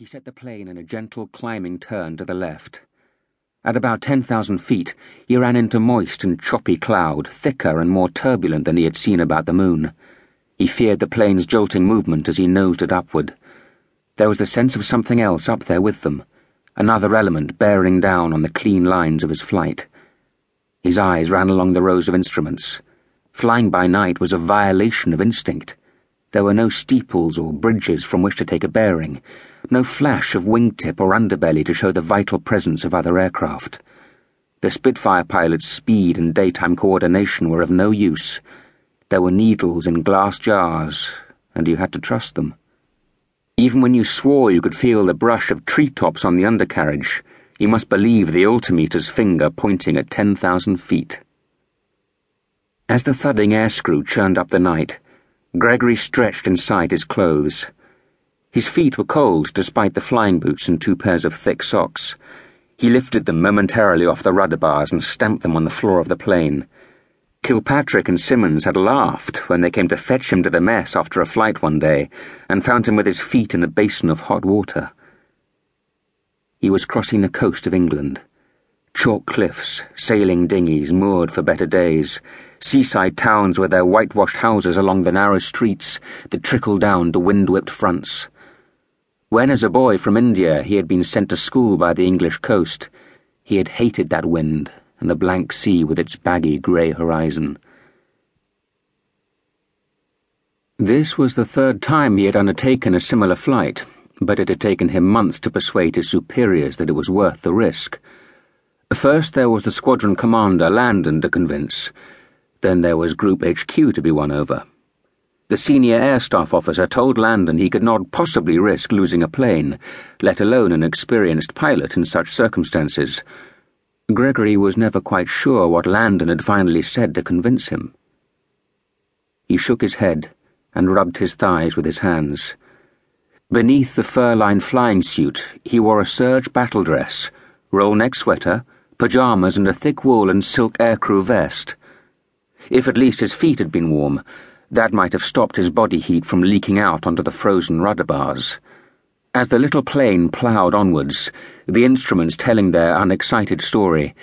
He set the plane in a gentle climbing turn to the left. At about 10,000 feet, he ran into moist and choppy cloud, thicker and more turbulent than he had seen about the moon. He feared the plane's jolting movement as he nosed it upward. There was the sense of something else up there with them, another element bearing down on the clean lines of his flight. His eyes ran along the rows of instruments. Flying by night was a violation of instinct. There were no steeples or bridges from which to take a bearing, no flash of wingtip or underbelly to show the vital presence of other aircraft. The Spitfire pilot's speed and daytime coordination were of no use. There were needles in glass jars, and you had to trust them. Even when you swore you could feel the brush of treetops on the undercarriage, you must believe the altimeter's finger pointing at 10,000 feet. As the thudding air screw churned up the night, Gregory stretched inside his clothes. His feet were cold despite the flying boots and two pairs of thick socks. He lifted them momentarily off the rudder bars and stamped them on the floor of the plane. Kilpatrick and Simmons had laughed when they came to fetch him to the mess after a flight one day and found him with his feet in a basin of hot water. He was crossing the coast of England. Chalk cliffs, sailing dinghies moored for better days, seaside towns with their whitewashed houses along the narrow streets that trickle down to wind-whipped fronts. When, as a boy from India, he had been sent to school by the English coast, he had hated that wind and the blank sea with its baggy grey horizon. This was the third time he had undertaken a similar flight, but it had taken him months to persuade his superiors that it was worth the risk. First, there was the squadron commander, Landon, to convince. Then there was Group HQ to be won over. The senior air staff officer told Landon he could not possibly risk losing a plane, let alone an experienced pilot in such circumstances. Gregory was never quite sure what Landon had finally said to convince him. He shook his head and rubbed his thighs with his hands. Beneath the fur-lined flying suit, he wore a serge battle dress, roll neck sweater, pajamas, and a thick wool and silk aircrew vest. If at least his feet had been warm, that might have stopped his body heat from leaking out onto the frozen rudder bars. As the little plane ploughed onwards, the instruments telling their unexcited story,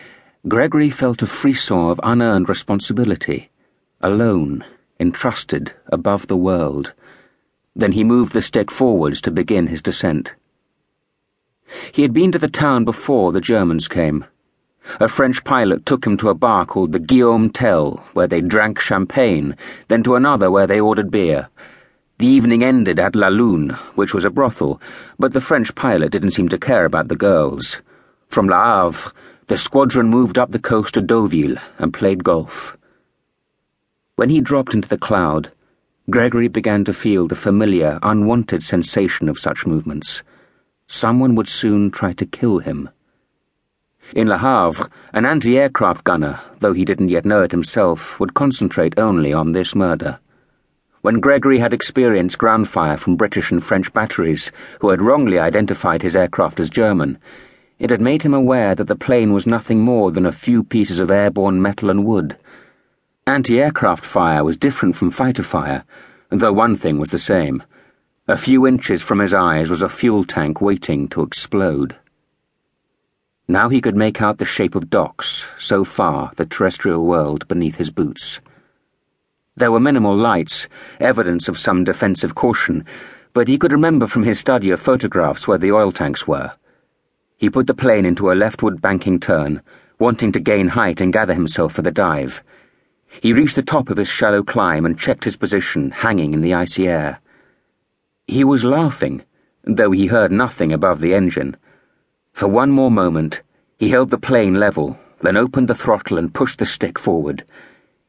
Gregory felt a frisson of unearned responsibility, alone, entrusted, above the world. Then he moved the stick forwards to begin his descent. He had been to the town before the Germans came. A French pilot took him to a bar called the Guillaume Tell, where they drank champagne, then to another where they ordered beer. The evening ended at La Lune, which was a brothel, but the French pilot didn't seem to care about the girls. From Le Havre, the squadron moved up the coast to Deauville and played golf. When he dropped into the cloud, Gregory began to feel the familiar, unwanted sensation of such movements. Someone would soon try to kill him. In Le Havre, an anti aircraft gunner, though he didn't yet know it himself, would concentrate only on this murder. When Gregory had experienced ground fire from British and French batteries, who had wrongly identified his aircraft as German, it had made him aware that the plane was nothing more than a few pieces of airborne metal and wood. Anti aircraft fire was different from fighter fire, though one thing was the same. A few inches from his eyes was a fuel tank waiting to explode. Now he could make out the shape of docks, so far the terrestrial world beneath his boots. There were minimal lights, evidence of some defensive caution, but he could remember from his study of photographs where the oil tanks were. He put the plane into a leftward banking turn, wanting to gain height and gather himself for the dive. He reached the top of his shallow climb and checked his position, hanging in the icy air. He was laughing, though he heard nothing above the engine. For one more moment, he held the plane level, then opened the throttle and pushed the stick forward.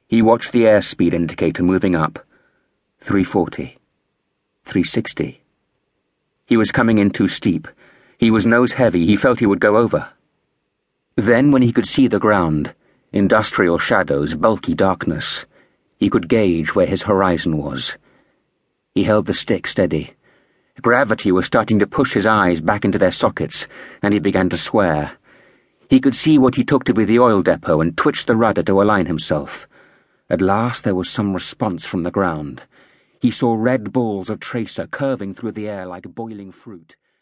He watched the airspeed indicator moving up. 340. 360. He was coming in too steep. He was nose heavy. He felt he would go over. Then, when he could see the ground, industrial shadows, bulky darkness, he could gauge where his horizon was. He held the stick steady. Gravity was starting to push his eyes back into their sockets, and he began to swear. He could see what he took to be the oil depot and twitched the rudder to align himself. At last there was some response from the ground. He saw red balls of tracer curving through the air like boiling fruit.